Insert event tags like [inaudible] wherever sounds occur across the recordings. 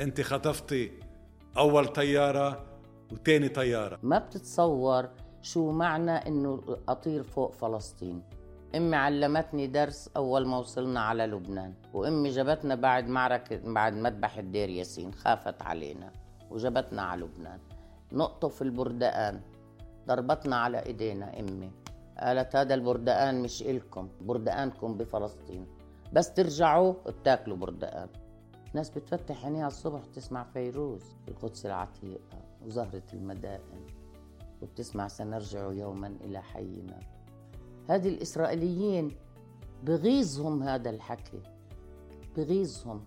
أنت خطفتي أول طيارة وتاني طيارة. ما بتتصور شو معنى إنه أطير فوق فلسطين. أمي علمتني درس أول ما وصلنا على لبنان وأمي جابتنا بعد معركة بعد مذبح الدير ياسين خافت علينا وجابتنا على لبنان. نقطف البردقان ضربتنا على إيدينا أمي. قالت هذا البردقان مش إلكم بردقانكم بفلسطين. بس ترجعوا بتاكلوا بردقان. ناس بتفتح عينيها الصبح تسمع فيروز في القدس العتيقة وزهرة المدائن وبتسمع سنرجع يوما إلى حينا. هذه الإسرائيليين بغيظهم هذا الحكي بغيظهم.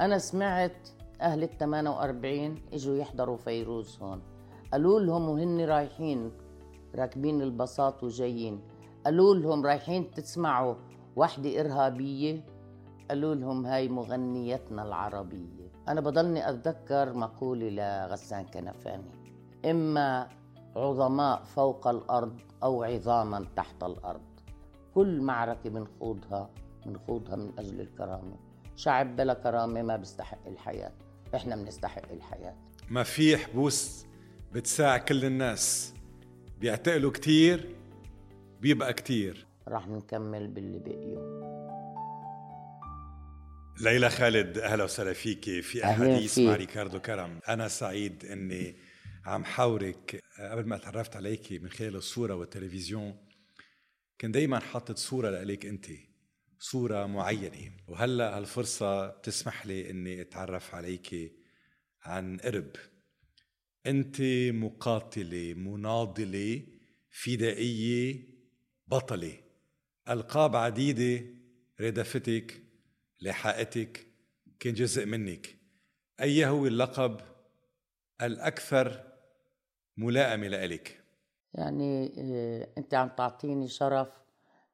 أنا سمعت أهل ال 48 إجوا يحضروا فيروز هون. قالوا لهم وهن رايحين راكبين البساط وجايين. قالوا لهم رايحين تسمعوا وحدة إرهابية؟ قالوا لهم هاي مغنيتنا العربية. أنا بضلني أتذكر مقولة لغسان كنفاني إما عظماء فوق الأرض أو عظاما تحت الأرض. كل معركة بنخوضها بنخوضها من أجل الكرامة. شعب بلا كرامة ما بيستحق الحياة. إحنا بنستحق الحياة. ما في حبوس بتساع كل الناس. بيعتقلوا كتير بيبقى كتير. رح نكمل باللي بقيوا ليلى خالد أهلا وسهلا فيك في احاديث مع ريكاردو كرم. أنا سعيد إني عم حاورك. قبل ما تعرفت عليك من خلال الصورة والتلفزيون كان دايما حاطط صورة لك انت صورة معينة. وهلأ هالفرصة بتسمح لي إني أتعرف عليك عن قرب. انت مقاتلة مناضلة فدائية بطلة. ألقاب عديدة ردفتك لحقتك كان جزء منك. اي هو اللقب الأكثر ملائمة لإلك؟ يعني آه، أنت عم تعطيني شرف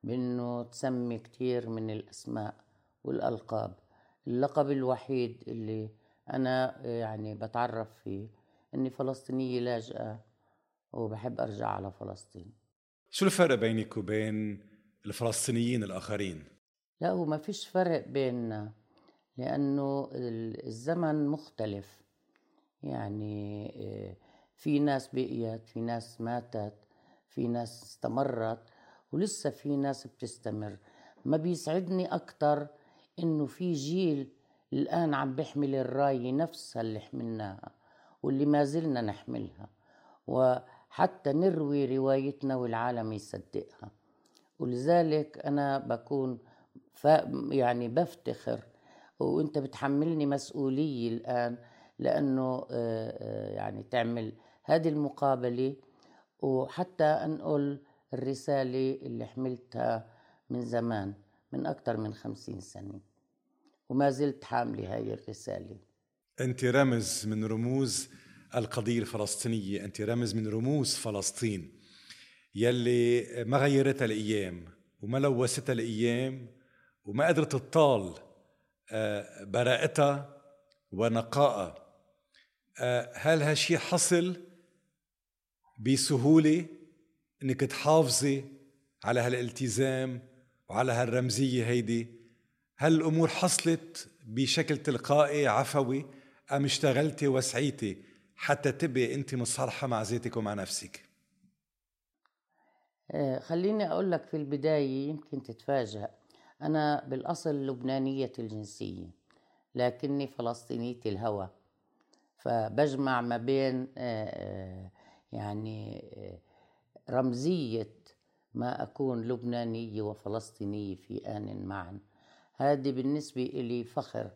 بأنه تسمي كثير من الأسماء والألقاب. اللقب الوحيد اللي أنا آه، يعني بتعرف فيه إني فلسطينية لاجئة وبحب أرجع على فلسطين. شو الفرق بينك وبين الفلسطينيين الآخرين؟ لا هو ما فيش فرق بيننا لأنه الزمن مختلف. يعني آه، في ناس بقيت في ناس ماتت في ناس استمرت ولسه في ناس بتستمر. ما بيسعدني أكتر إنه في جيل الآن عم بيحمل الراية نفسها اللي حملناها واللي ما زلنا نحملها. وحتى نروي روايتنا والعالم يصدقها. ولذلك أنا بكون ف يعني بفتخر. وانت بتحملني مسؤولية الآن لأنه آه، آه، يعني تعمل هذه المقابلة. وحتى أنقل الرسالة اللي حملتها من زمان من أكثر من خمسين سنة. وما زلت حاملة هاي الرسالة. أنت رمز من رموز القضية الفلسطينية. أنت رمز من رموز فلسطين. يلي ما غيرتها الأيام وما لوثتها الأيام وما قدرت تطال آه، براءتها ونقائها. آه، هل هالشي حصل بسهولة إنك تحافظي على هالالتزام وعلى هالرمزية هيدي؟ هل الأمور حصلت بشكل تلقائي عفوي أم اشتغلتي وسعيتي حتى تبقي أنت مصالحة مع ذاتك ومع نفسك؟ آه، خليني أقول لك في البداية يمكن تتفاجأ. أنا بالأصل لبنانية الجنسية لكني فلسطينية الهوى. فبجمع ما بين آه، آه، يعني رمزية ما أكون لبنانية وفلسطينية في آن معا. هذه بالنسبة إلي فخر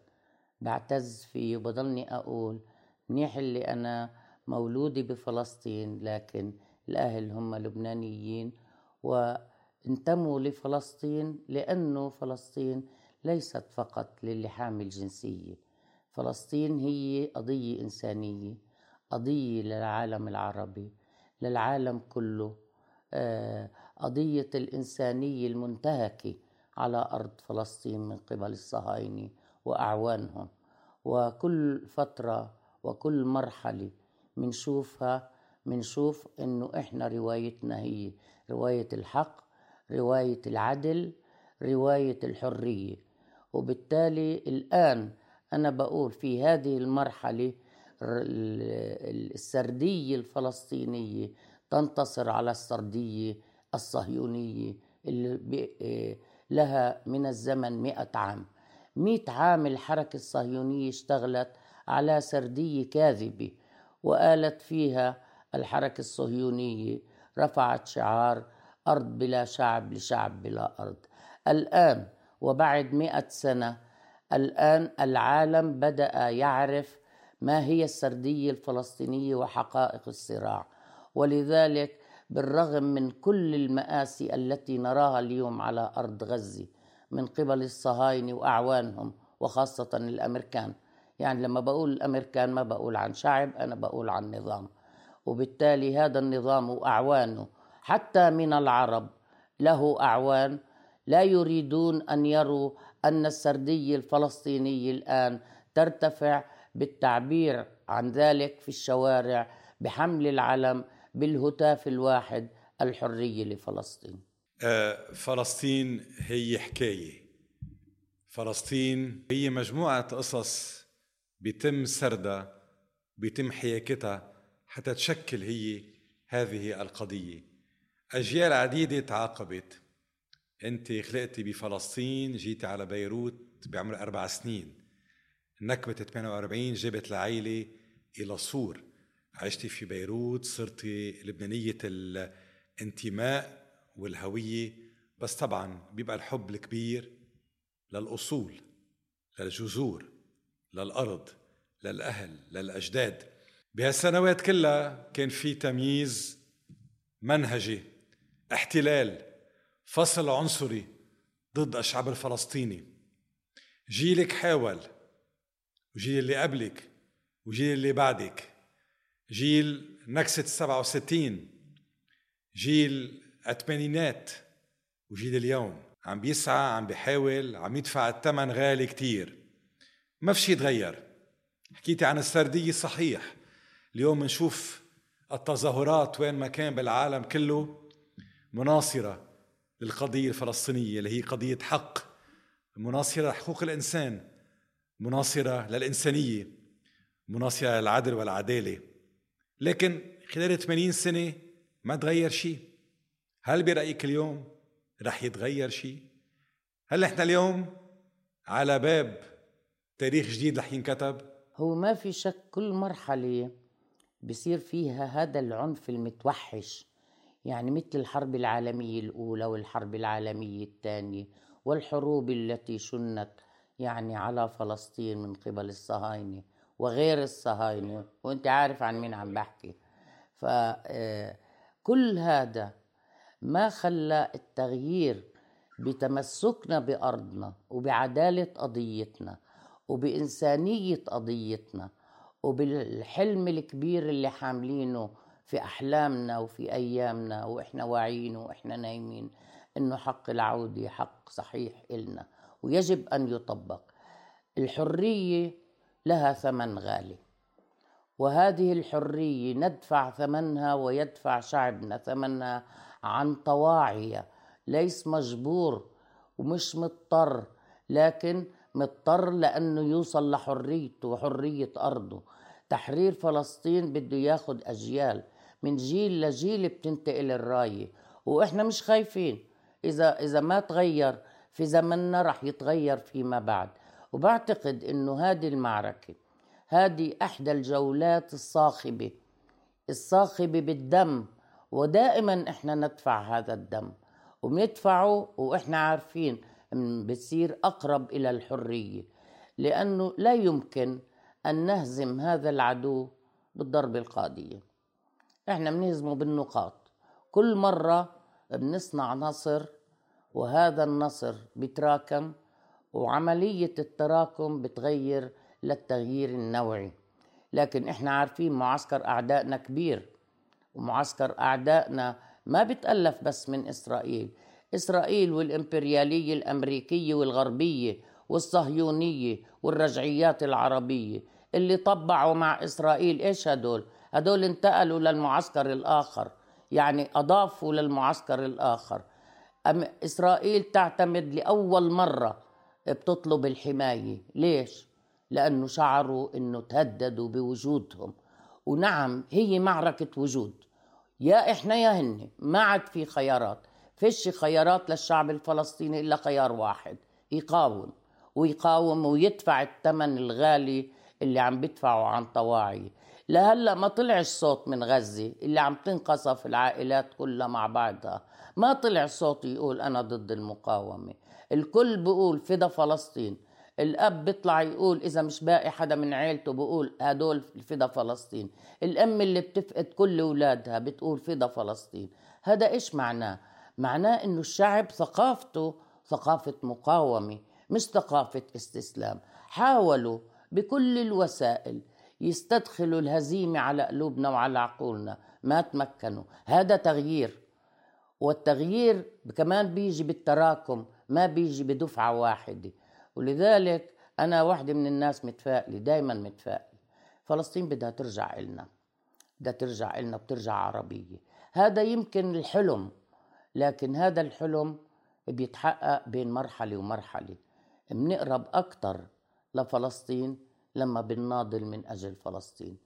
بعتز فيه وبضلني أقول منيح اللي أنا مولودة بفلسطين لكن الأهل هم لبنانيين وانتموا لفلسطين لأنه فلسطين ليست فقط للي حامل جنسية فلسطين هي قضية إنسانية قضية للعالم العربي للعالم كله. آه، قضية الإنسانية المنتهكة على أرض فلسطين من قبل الصهاينة وأعوانهم. وكل فترة وكل مرحلة منشوفها منشوف إنه إحنا روايتنا هي رواية الحق رواية العدل رواية الحرية. وبالتالي الآن أنا بقول في هذه المرحلة السردية الفلسطينية تنتصر على السردية الصهيونية اللي لها من الزمن مئة عام. مئة عام الحركة الصهيونية اشتغلت على سردية كاذبة وقالت فيها الحركة الصهيونية رفعت شعار أرض بلا شعب لشعب بلا أرض. الآن وبعد مئة سنة الآن العالم بدأ يعرف ما هي السردية الفلسطينية وحقائق الصراع. ولذلك بالرغم من كل المآسي التي نراها اليوم على أرض غزة من قبل الصهاينة وأعوانهم وخاصة الأمريكان يعني لما بقول الأمريكان ما بقول عن شعب أنا بقول عن نظام. وبالتالي هذا النظام وأعوانه حتى من العرب. له أعوان لا يريدون أن يروا أن السردية الفلسطينية الآن ترتفع بالتعبير عن ذلك في الشوارع بحمل العلم بالهتاف الواحد الحرية لفلسطين. آه، فلسطين هي حكاية. فلسطين هي مجموعة قصص بيتم سردها بيتم حياكتها حتى تشكل هي هذه القضية. أجيال عديدة تعاقبت. أنت خلقتي بفلسطين جيتي على بيروت بعمر أربع سنين. نكبة 48 جابت العائلة إلى صور عشتي في بيروت صرتي لبنانية الانتماء والهوية. بس طبعا بيبقى الحب الكبير للأصول للجذور للأرض للأهل للأجداد. بهالسنوات كلها كان في تمييز منهجي. احتلال فصل عنصري ضد الشعب الفلسطيني. جيلك حاول وجيل اللي قبلك وجيل اللي بعدك. جيل نكسة 67 جيل الثمانينات وجيل اليوم. عم بيسعى عم بيحاول عم يدفع الثمن غالي كتير. ما في شيء تغير حكيتي عن السردية صحيح. اليوم بنشوف التظاهرات وين ما كان بالعالم كله. مناصرة للقضية الفلسطينية اللي هي قضية حق مناصرة لحقوق الإنسان مناصرة للإنسانية مناصرة للعدل والعدالة. لكن خلال 80 سنة ما تغير شيء. هل برأيك اليوم رح يتغير شيء؟ هل إحنا اليوم على باب تاريخ جديد رح ينكتب؟ هو ما في شك كل مرحلة بصير فيها هذا العنف المتوحش. يعني مثل الحرب العالمية الأولى والحرب العالمية الثانية والحروب التي شنت يعني على فلسطين من قبل الصهاينة وغير الصهاينة وأنت عارف عن مين عم بحكي. فكل آه، هذا ما خلى التغيير بتمسكنا بأرضنا وبعدالة قضيتنا وبإنسانية قضيتنا وبالحلم الكبير اللي حاملينه في أحلامنا وفي أيامنا وإحنا واعيين وإحنا نايمين إنه حق العودة حق صحيح إلنا ويجب أن يطبق. الحرية لها ثمن غالي وهذه الحرية ندفع ثمنها ويدفع شعبنا ثمنها عن طواعية. ليس مجبور ومش مضطر لكن مضطر لأنه يوصل لحريته وحرية أرضه. تحرير فلسطين بده ياخد أجيال. من جيل لجيل بتنتقل الراية. وإحنا مش خايفين. إذا إذا ما تغير في زمننا رح يتغير فيما بعد. وبعتقد إنه هذه المعركة هذه إحدى الجولات الصاخبة الصاخبة بالدم. ودائما إحنا ندفع هذا الدم. وبندفعه وإحنا عارفين بتصير أقرب إلى الحرية. لأنه لا يمكن أن نهزم هذا العدو بالضربة القاضية. إحنا بنهزمه بالنقاط. كل مرة بنصنع نصر وهذا النصر بيتراكم وعملية التراكم بتغير للتغيير النوعي. لكن إحنا عارفين معسكر أعدائنا كبير ومعسكر أعدائنا ما بتألف بس من إسرائيل. إسرائيل والإمبريالية الأمريكية والغربية والصهيونية والرجعيات العربية اللي طبعوا مع إسرائيل إيش هدول؟ هدول انتقلوا للمعسكر الآخر يعني أضافوا للمعسكر الآخر. إسرائيل تعتمد لأول مرة بتطلب الحماية. ليش؟ لأنه شعروا أنه تهددوا بوجودهم. ونعم هي معركة وجود. يا إحنا يا هن ما عاد في خيارات. فيش خيارات للشعب الفلسطيني إلا خيار واحد يقاوم. ويقاوم ويدفع الثمن الغالي اللي عم بدفعه عن طواعي. لهلا ما طلعش صوت من غزة اللي عم تنقصف العائلات كلها مع بعضها. ما طلع صوت يقول أنا ضد المقاومة. الكل بيقول فدا فلسطين. الأب بيطلع يقول إذا مش باقي حدا من عيلته بيقول هدول فدا فلسطين. الأم اللي بتفقد كل أولادها بتقول فدا فلسطين. هذا إيش معناه؟ معناه إنه الشعب ثقافته ثقافة مقاومة مش ثقافة استسلام. حاولوا بكل الوسائل يستدخلوا الهزيمة على قلوبنا وعلى عقولنا ما تمكنوا. هذا تغيير. والتغيير كمان بيجي بالتراكم ما بيجي بدفعة واحدة. ولذلك أنا واحدة من الناس متفائلة دايما متفائلة. فلسطين بدها ترجع إلنا. بدها ترجع إلنا بترجع عربية. هذا يمكن الحلم لكن هذا الحلم بيتحقق بين مرحلة ومرحلة. بنقرب أكتر لفلسطين لما بنناضل من أجل فلسطين.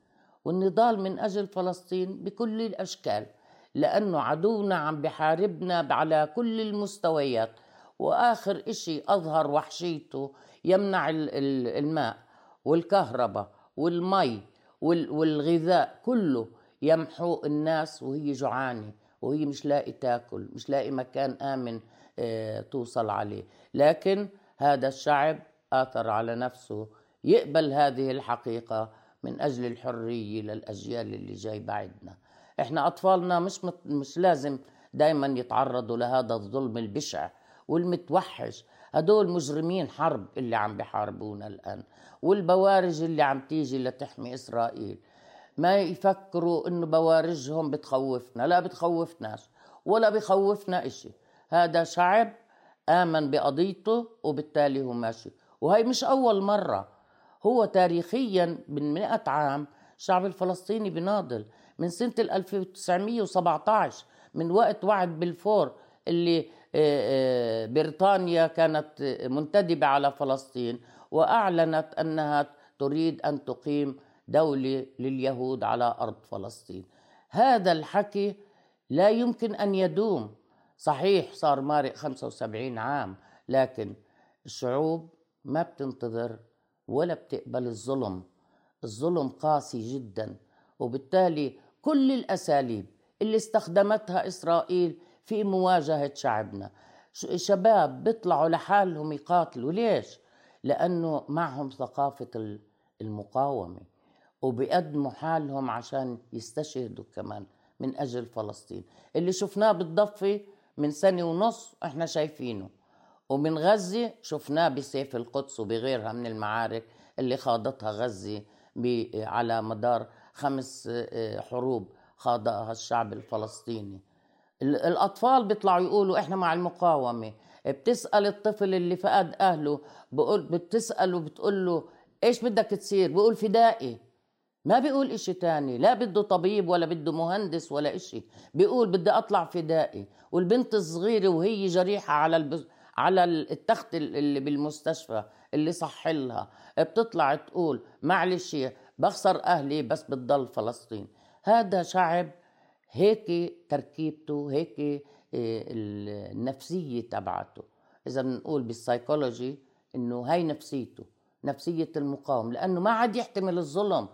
والنضال من أجل فلسطين بكل الأشكال لأنه عدونا عم بحاربنا على كل المستويات. وآخر إشي أظهر وحشيته يمنع الماء والكهرباء والمي والغذاء كله يمحو الناس وهي جوعانة وهي مش لاقي تاكل مش لاقي مكان آمن آه، توصل عليه. لكن هذا الشعب آثر على نفسه يقبل هذه الحقيقة من أجل الحرية للأجيال اللي جاي بعدنا. إحنا أطفالنا مش مش لازم دائما يتعرضوا لهذا الظلم البشع والمتوحش. هدول مجرمين حرب اللي عم بحاربونا الآن والبوارج اللي عم تيجي لتحمي إسرائيل. ما يفكروا إنه بوارجهم بتخوفنا لا بتخوفناش ولا بخوفنا إشي. هذا شعب آمن بقضيته وبالتالي هو ماشي. وهي مش أول مرة هو تاريخيا من مئة عام الشعب الفلسطيني بناضل من سنة 1917 من وقت وعد بلفور اللي آه، آه، بريطانيا كانت منتدبة على فلسطين وأعلنت أنها تريد أن تقيم دولة لليهود على أرض فلسطين. هذا الحكي لا يمكن أن يدوم. صحيح صار مارق 75 عام لكن الشعوب ما بتنتظر ولا بتقبل الظلم. الظلم قاسي جدا وبالتالي كل الأساليب اللي استخدمتها إسرائيل في مواجهة شعبنا. شباب بيطلعوا لحالهم يقاتلوا. ليش؟ لأنه معهم ثقافة المقاومة وبيقدموا حالهم عشان يستشهدوا كمان من أجل فلسطين. اللي شفناه بالضفة من سنة ونص إحنا شايفينه. ومن غزة شفناه بسيف القدس وبغيرها من المعارك اللي خاضتها غزة على مدار خمس آه، حروب خاضها الشعب الفلسطيني. الأطفال بيطلعوا يقولوا إحنا مع المقاومة. بتسأل الطفل اللي فقد أهله بقول بتسأله بتقول له إيش بدك تصير؟ بقول فدائي. ما بيقول إشي تاني. لا بده طبيب ولا بده مهندس ولا إشي. بيقول بدي أطلع فدائي. والبنت الصغيرة وهي جريحة على البز... على التخت اللي بالمستشفى اللي صح لها. بتطلع تقول معلش بخسر أهلي بس بتضل فلسطين. هذا شعب هيك تركيبته هيك آه، النفسية تبعته. إذا بنقول بالسايكولوجي إنه هاي نفسيته نفسية المقاوم. لأنه ما عاد يحتمل الظلم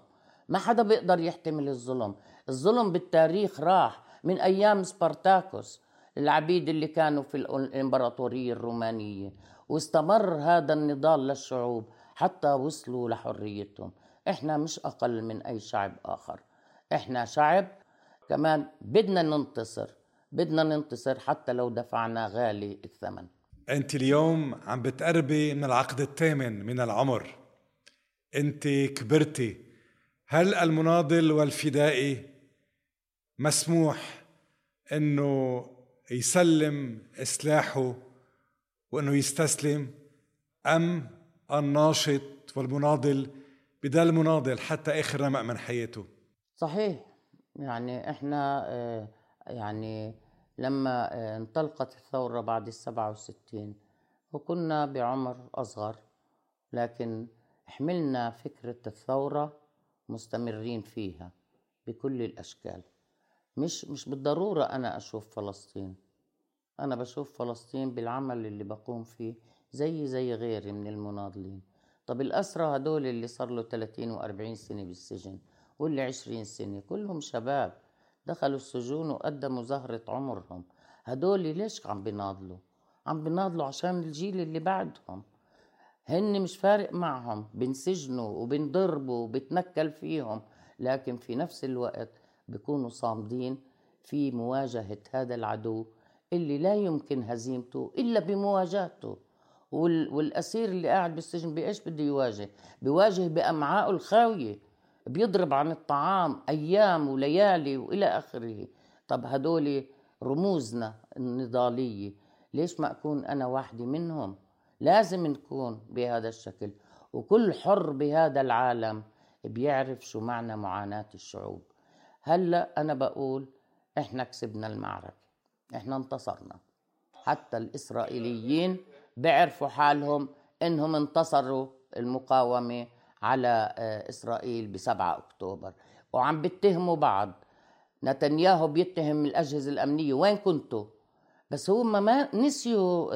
ما حدا بيقدر يحتمل الظلم. الظلم بالتاريخ راح من أيام سبارتاكوس. العبيد اللي كانوا في الإمبراطورية الرومانية. واستمر هذا النضال للشعوب حتى وصلوا لحريتهم. إحنا مش أقل من أي شعب آخر. إحنا شعب كمان بدنا ننتصر. بدنا ننتصر حتى لو دفعنا غالي الثمن. أنت اليوم عم بتقربي من العقد الثامن من العمر. أنت كبرتي. هل المناضل والفدائي مسموح إنه يسلم سلاحه وإنه يستسلم أم الناشط والمناضل بدل مناضل حتى آخر رمق من حياته؟ صحيح. يعني إحنا آه، يعني لما آه، انطلقت الثورة بعد السبعة وستين وكنا بعمر أصغر لكن حملنا فكرة الثورة مستمرين فيها بكل الأشكال. مش مش بالضرورة أنا أشوف فلسطين. أنا بشوف فلسطين بالعمل اللي بقوم فيه زي زي غيري من المناضلين. طب الأسرى هدول اللي صار له 30 و40 سنة بالسجن واللي 20 سنة كلهم شباب. دخلوا السجون وقدموا زهرة عمرهم. هدول ليش عم بيناضلوا عم بيناضلوا عشان الجيل اللي بعدهم. هن مش فارق معهم. بنسجنوا وبنضربوا وبتنكل فيهم. لكن في نفس الوقت بيكونوا صامدين في مواجهة هذا العدو اللي لا يمكن هزيمته إلا بمواجهته. والأسير اللي قاعد بالسجن بإيش بده يواجه؟ بيواجه بأمعائه الخاوية بيضرب عن الطعام أيام وليالي وإلى آخره. طب هدول رموزنا النضالية ليش ما أكون أنا واحدة منهم؟ لازم نكون بهذا الشكل. وكل حر بهذا العالم بيعرف شو معنى معاناة الشعوب. هلا أنا بقول إحنا كسبنا المعركة إحنا انتصرنا. حتى الإسرائيليين بيعرفوا حالهم إنهم انتصروا المقاومة على آه، إسرائيل بسبعة أكتوبر. وعم بيتهموا بعض. نتنياهو بيتهم الأجهزة الأمنية وين كنتوا؟ بس هم ما نسيوا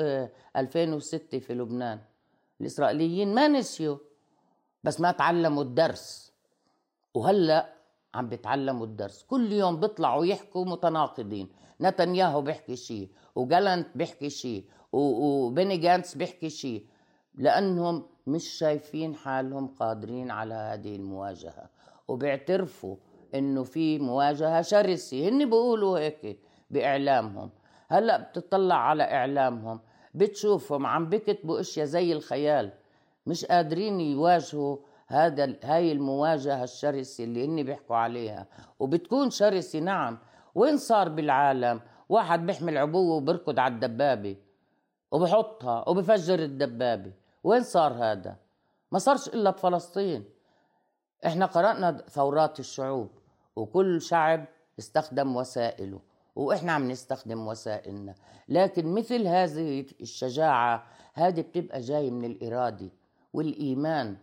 2006 آه، في لبنان. الإسرائيليين ما نسيوا. بس ما تعلموا الدرس. وهلأ عم بيتعلموا الدرس. كل يوم بيطلعوا يحكوا متناقضين. نتنياهو بيحكي شيء وجالنت بيحكي شيء وبيني جانتس بيحكي شيء لأنهم مش شايفين حالهم قادرين على هذه المواجهة. وبيعترفوا إنه في مواجهة شرسة. هن بيقولوا هيك بإعلامهم. هلأ بتطلع على إعلامهم بتشوفهم عم بكتبوا إشياء زي الخيال. مش قادرين يواجهوا هذا هاي المواجهة الشرسة اللي هن بيحكوا عليها. وبتكون شرسة نعم. وين صار بالعالم؟ واحد بيحمل عبوة وبركض على الدبابة وبحطها وبفجر الدبابة. وين صار هذا؟ ما صارش إلا بفلسطين. إحنا قرأنا ثورات الشعوب وكل شعب استخدم وسائله وإحنا عم نستخدم وسائلنا. لكن مثل هذه الشجاعة هذه بتبقى جاي من الإرادة والإيمان.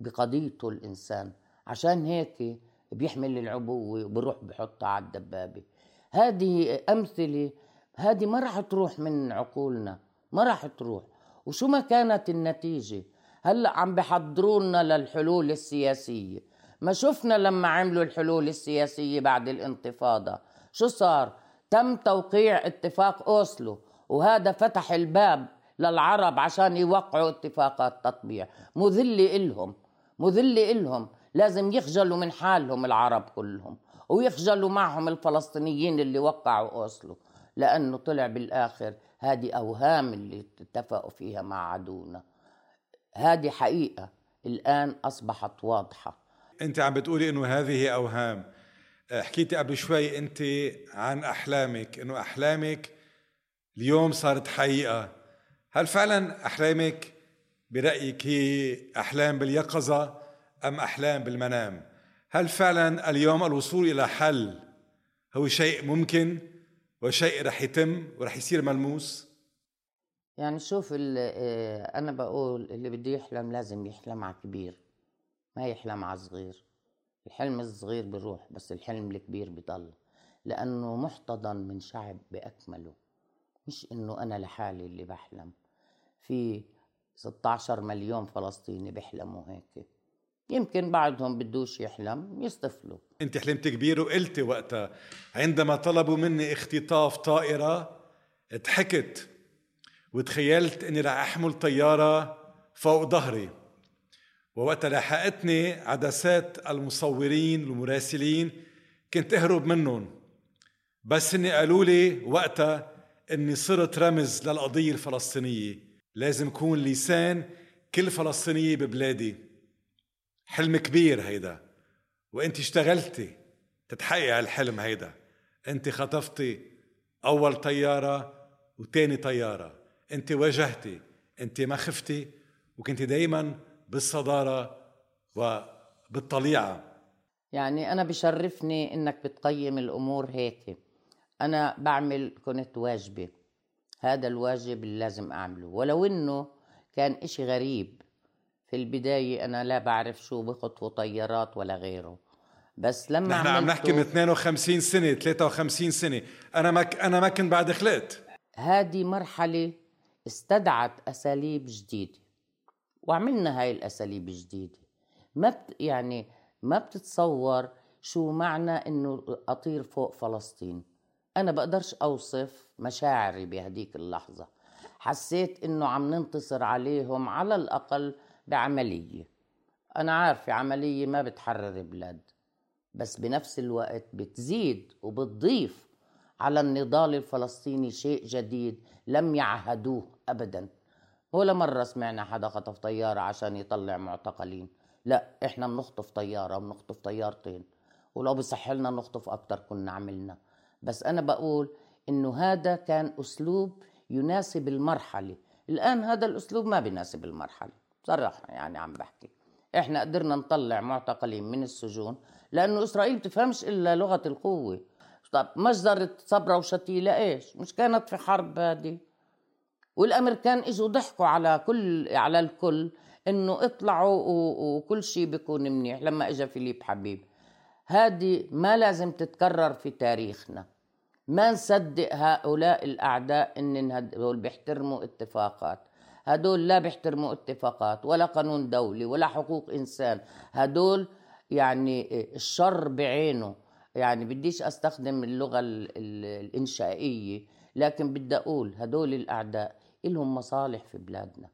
بقضيته الإنسان. عشان هيك بيحمل العبوة وبروح بحطها على الدبابة. هذه أمثلة هذه ما راح تروح من عقولنا ما راح تروح. وشو ما كانت النتيجة؟ هلأ عم بحضرونا للحلول السياسية. ما شفنا لما عملوا الحلول السياسية بعد الانتفاضة. شو صار؟ تم توقيع اتفاق أوسلو وهذا فتح الباب للعرب عشان يوقعوا اتفاقات تطبيع. مذل إلهم. مذل إلهم. لازم يخجلوا من حالهم العرب كلهم ويخجلوا معهم الفلسطينيين اللي وقعوا أوسلو لأنه طلع بالآخر هذه أوهام اللي اتفقوا فيها مع عدونا. هذه حقيقة. الآن أصبحت واضحة. أنت عم بتقولي إنه هذه أوهام. حكيتي قبل شوي أنت عن أحلامك إنه أحلامك اليوم صارت حقيقة. هل فعلا أحلامك برأيك هي أحلام باليقظة أم أحلام بالمنام؟ هل فعلا اليوم الوصول إلى حل هو شيء ممكن وشيء رح يتم ورح يصير ملموس؟ يعني شوف آه، أنا بقول اللي بده يحلم لازم يحلم على كبير ما يحلم على صغير الحلم الصغير بيروح بس الحلم الكبير بضل لأنه محتضن من شعب بأكمله مش إنه أنا لحالي اللي بحلم. في 16 مليون فلسطيني بيحلموا هيك. يمكن بعضهم بدوش يحلم يصطفلوا انت حلمت كبير وقلتي وقتها عندما طلبوا مني اختطاف طائرة ضحكت وتخيلت إني رح أحمل طيارة فوق ظهري. ووقتها لحقتني عدسات المصورين المراسلين كنت أهرب منهم. بس إني قالوا لي وقتها إني صرت رمز للقضية الفلسطينية. لازم كون لسان كل فلسطينية ببلادي. حلم كبير هيدا. وانت اشتغلتي تتحقق الحلم هيدا. انت خطفتي أول طيارة وتاني طيارة. انت واجهتي انت ما خفتي وكنت دايما بالصدارة وبالطليعة. يعني أنا بشرفني إنك بتقيم الأمور هيك. أنا بعمل كنت واجبي. هذا الواجب اللي لازم أعمله. ولو إنه كان إشي غريب في في البداية أنا لا بعرف شو بخطفوا طيارات ولا غيره. بس لما نحن عم نحكي من 52 سنة 53 سنة. أنا ما أنا ما كنت بعد خلقت. هذه مرحلة استدعت أساليب جديدة. وعملنا هاي الأساليب الجديدة. ما بت يعني ما بتتصور شو معنى إنه أطير فوق فلسطين. أنا بقدرش أوصف مشاعري بهديك اللحظة. حسيت إنه عم ننتصر عليهم على الأقل بعملية. أنا عارفة عملية ما بتحرر بلاد بس بنفس الوقت بتزيد وبتضيف على النضال الفلسطيني شيء جديد لم يعهدوه أبدا. ولا مرة سمعنا حدا خطف طيارة عشان يطلع معتقلين. لا إحنا بنخطف طيارة بنخطف طيارتين ولو بصح لنا نخطف أكتر كنا عملنا. بس أنا بقول إنه هذا كان أسلوب يناسب المرحلة. الآن هذا الأسلوب ما بيناسب المرحلة صراحة يعني عم بحكي. إحنا قدرنا نطلع معتقلين من السجون لأنه إسرائيل بتفهمش إلا لغة القوة. طب مجزرة صبرا وشتيلة؟ إيش مش كانت في حرب هذه والأمريكان إجوا ضحكوا على كل على الكل إنه اطلعوا وكل شيء بيكون منيح. لما اجى فيليب حبيب هذه ما لازم تتكرر في تاريخنا. ما نصدق هؤلاء الأعداء إن هدول بيحترموا اتفاقات. هدول لا بيحترموا اتفاقات ولا قانون دولي ولا حقوق إنسان. هدول يعني الشر بعينه. يعني بديش أستخدم اللغة الإنشائية لكن بدي أقول هدول الأعداء لهم مصالح في بلادنا.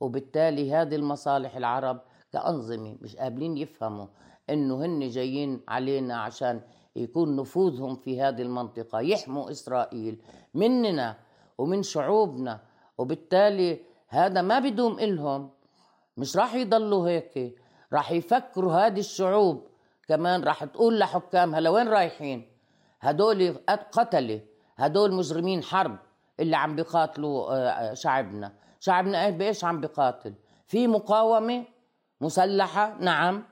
وبالتالي هذه المصالح العرب كأنظمة مش قابلين يفهموا إنه هن جايين علينا عشان يكون نفوذهم في هذه المنطقة يحموا إسرائيل مننا ومن شعوبنا وبالتالي هذا ما بدوم إلهم. مش راح يضلوا هيك راح يفكروا هذه الشعوب كمان راح تقول لحكامها لوين رايحين؟ هدول قتلة هدول مجرمين حرب اللي عم بيقاتلوا آه، شعبنا. شعبنا إيه؟ بإيش عم بيقاتل في مقاومة مسلحة؟ نعم.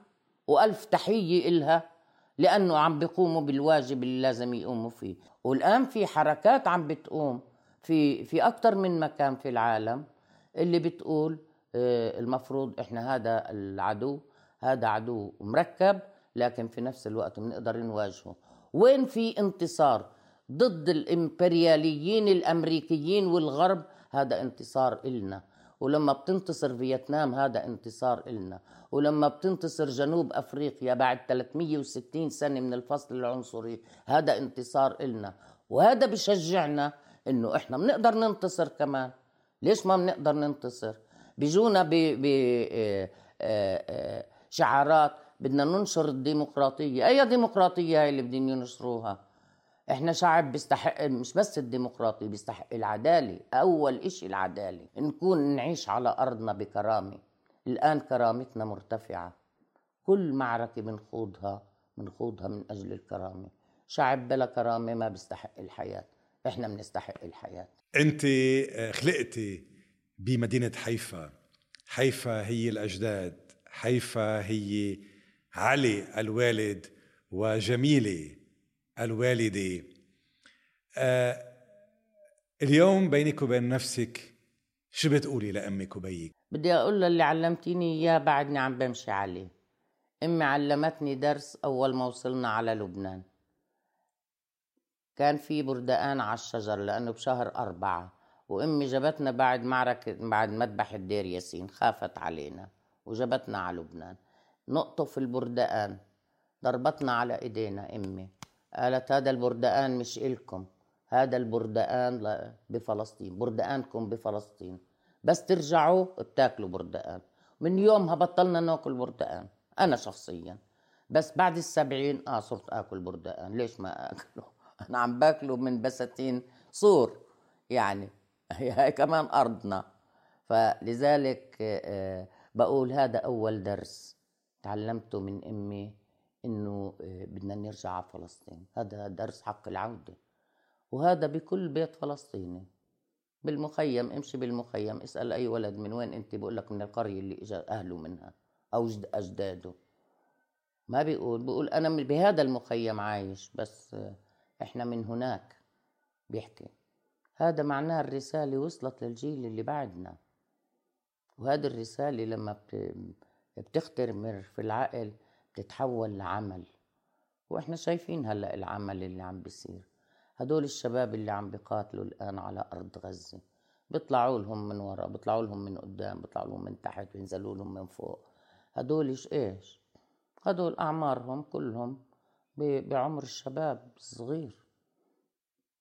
وألف تحية إلها. لأنه عم بيقوموا بالواجب اللي لازم يقوموا فيه. والآن في حركات عم بتقوم في في أكثر من مكان في العالم اللي بتقول آه، المفروض إحنا هذا العدو هذا عدو مركب لكن في نفس الوقت بنقدر نواجهه. وين في انتصار؟ ضد الإمبرياليين الأمريكيين والغرب هذا انتصار إلنا. ولما بتنتصر فيتنام هذا انتصار إلنا. ولما بتنتصر جنوب أفريقيا بعد 360 سنة من الفصل العنصري هذا انتصار إلنا. وهذا بشجعنا إنه إحنا بنقدر ننتصر كمان. ليش ما بنقدر ننتصر؟ بيجونا بشعارات آه، آه، آه، بدنا ننشر الديمقراطية. أي ديمقراطية هاي اللي بدهم ينشروها؟ إحنا شعب بيستحق مش بس الديمقراطي بيستحق العدالة أول إشي العدالة نكون نعيش على أرضنا بكرامة. الآن كرامتنا مرتفعة. كل معركة بنخوضها بنخوضها من أجل الكرامة. شعب بلا كرامة ما بيستحق الحياة. إحنا بنستحق الحياة. أنت آه، خلقتي بمدينة حيفا. حيفا هي الأجداد. حيفا هي علي الوالد وجميلة الوالدة. آه اليوم بينك وبين نفسك شو بتقولي لأمك وبيك؟ بدي أقول اللي علمتيني إياه بعدني عم بمشي عليه. أمي علمتني درس أول ما وصلنا على لبنان. كان في بردقان على الشجر لأنه بشهر أربعة وأمي جابتنا بعد معركة بعد مذبح الدير ياسين خافت علينا وجابتنا على لبنان. نقطف البردقان ضربتنا على إيدينا أمي. قالت هذا البردقان مش إلكم هذا البردقان بفلسطين بردقانكم بفلسطين. بس ترجعوا بتاكلوا بردقان من يومها بطلنا ناكل بردقان أنا شخصيا. بس بعد السبعين آه صرت آكل بردقان ليش ما آكله؟ [laughs] أنا عم باكله من بساتين صور يعني. [laughs] هي كمان أرضنا. فلذلك آه، بقول هذا أول درس تعلمته من أمي. إنه آه، بدنا نرجع على فلسطين. هذا درس حق العودة. وهذا بكل بيت فلسطيني. بالمخيم امشي بالمخيم اسأل أي ولد من وين أنت؟ بقول لك من القرية اللي اجى أهله منها أو أجداده. ما بيقول. بيقول أنا بهذا المخيم عايش بس آه، إحنا من هناك. بيحكي. هذا معناه الرسالة وصلت للجيل اللي بعدنا. وهذه الرسالة لما بتخترمر في العقل بتتحول لعمل. وإحنا شايفين هلأ العمل اللي عم بيصير. هدول الشباب اللي عم بيقاتلوا الآن على أرض غزة بيطلعوا لهم من ورا بيطلعوا لهم من قدام بيطلعوا لهم من تحت بينزلوا لهم من فوق. هدول إيش؟ هدول أعمارهم كلهم بعمر الشباب الصغير.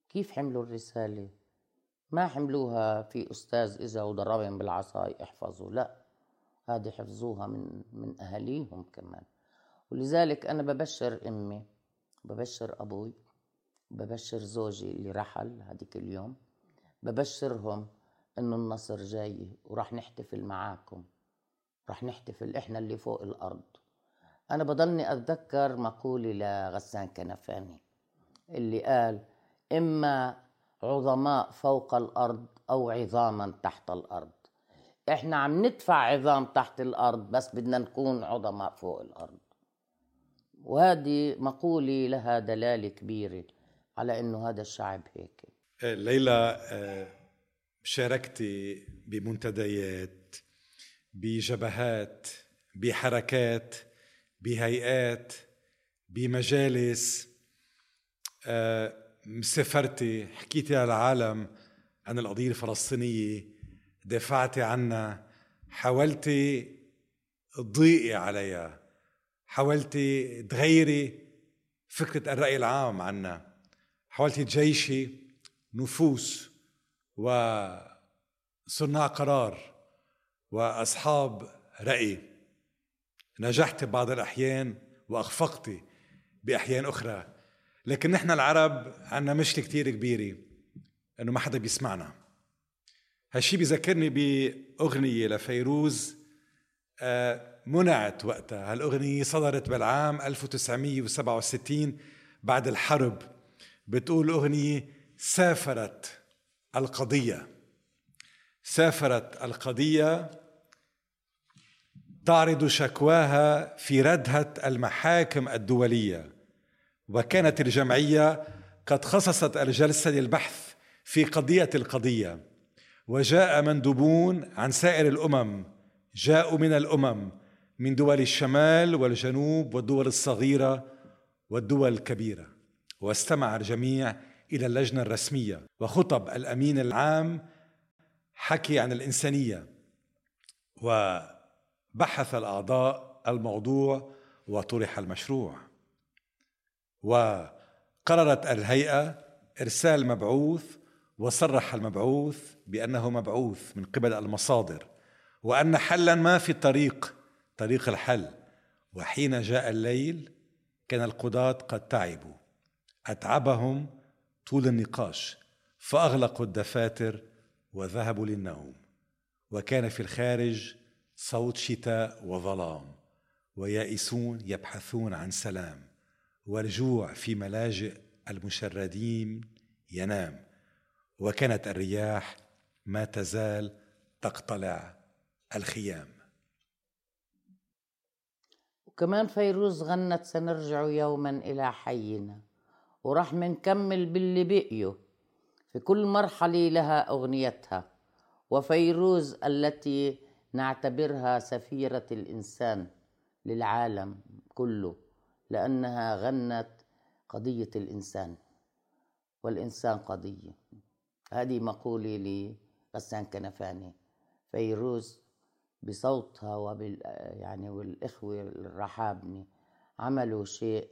كيف حملوا الرسالة؟ ما حملوها في أستاذ اذا وضربهم بالعصاي احفظوا لا. هذه حفظوها من من أهاليهم كمان. ولذلك أنا ببشر أمي ببشر أبوي ببشر زوجي اللي رحل هذيك اليوم ببشرهم إنه النصر جاي وراح نحتفل معاكم راح نحتفل إحنا اللي فوق الأرض. أنا بضلني أتذكر مقولة لغسان كنفاني اللي قال إما عظماء فوق الأرض أو عظاما تحت الأرض. إحنا عم ندفع عظام تحت الأرض بس بدنا نكون عظماء فوق الأرض. وهذه مقولة لها دلالة كبيرة على إنه هذا الشعب هيك. ليلى آه، شاركتي بمنتديات بجبهات بحركات بهيئات بمجالس. آه، سافرتي حكيتي للعالم عن القضية الفلسطينية دافعتي عنها حاولتي تضيقي عليها. حاولتي تغيري فكرة الرأي العام عنها حاولتي تجيشي نفوس وصناع قرار وأصحاب رأي. نجحت ببعض الأحيان وأخفقت بأحيان أخرى. لكن نحن العرب عنا مشكلة كتير كبيرة إنه ما حدا بيسمعنا. هالشي بذكرني بأغنية لفيروز آه، منعت وقتها. هالأغنية صدرت بالعام 1967 بعد الحرب. بتقول أغنية سافرت القضية. سافرت القضية تعرض شكواها في ردهة المحاكم الدولية. وكانت الجمعية قد خصصت الجلسة للبحث في قضية القضية. وجاء مندوبون عن سائر الأمم. جاءوا من الأمم. من دول الشمال والجنوب والدول الصغيرة والدول الكبيرة. واستمع الجميع إلى اللجنة الرسمية وخطب الأمين العام حكي عن الإنسانية. وبحث الأعضاء الموضوع وطرح المشروع. وقررت الهيئة إرسال مبعوث وصرح المبعوث بأنه مبعوث من قبل المصادر وأن حلا ما في الطريق طريق الحل وحين جاء الليل كان القضاة قد تعبوا أتعبهم طول النقاش فأغلقوا الدفاتر وذهبوا للنوم. وكان في الخارج صوت شتاء وظلام ويائسون يبحثون عن سلام. والجوع في ملاجئ المشردين ينام. وكانت الرياح ما تزال تقتلع الخيام. وكمان فيروز غنت سنرجع يوما إلى حينا وراح منكمل باللي بقيوا في كل مرحلة لها أغنيتها وفيروز التي نعتبرها سفيرة الإنسان للعالم كله لأنها غنت قضية الإنسان والإنسان قضية. هذه مقولة لغسان كنفاني. فيروز بصوتها وبال يعني والإخوة الرحابني عملوا شيء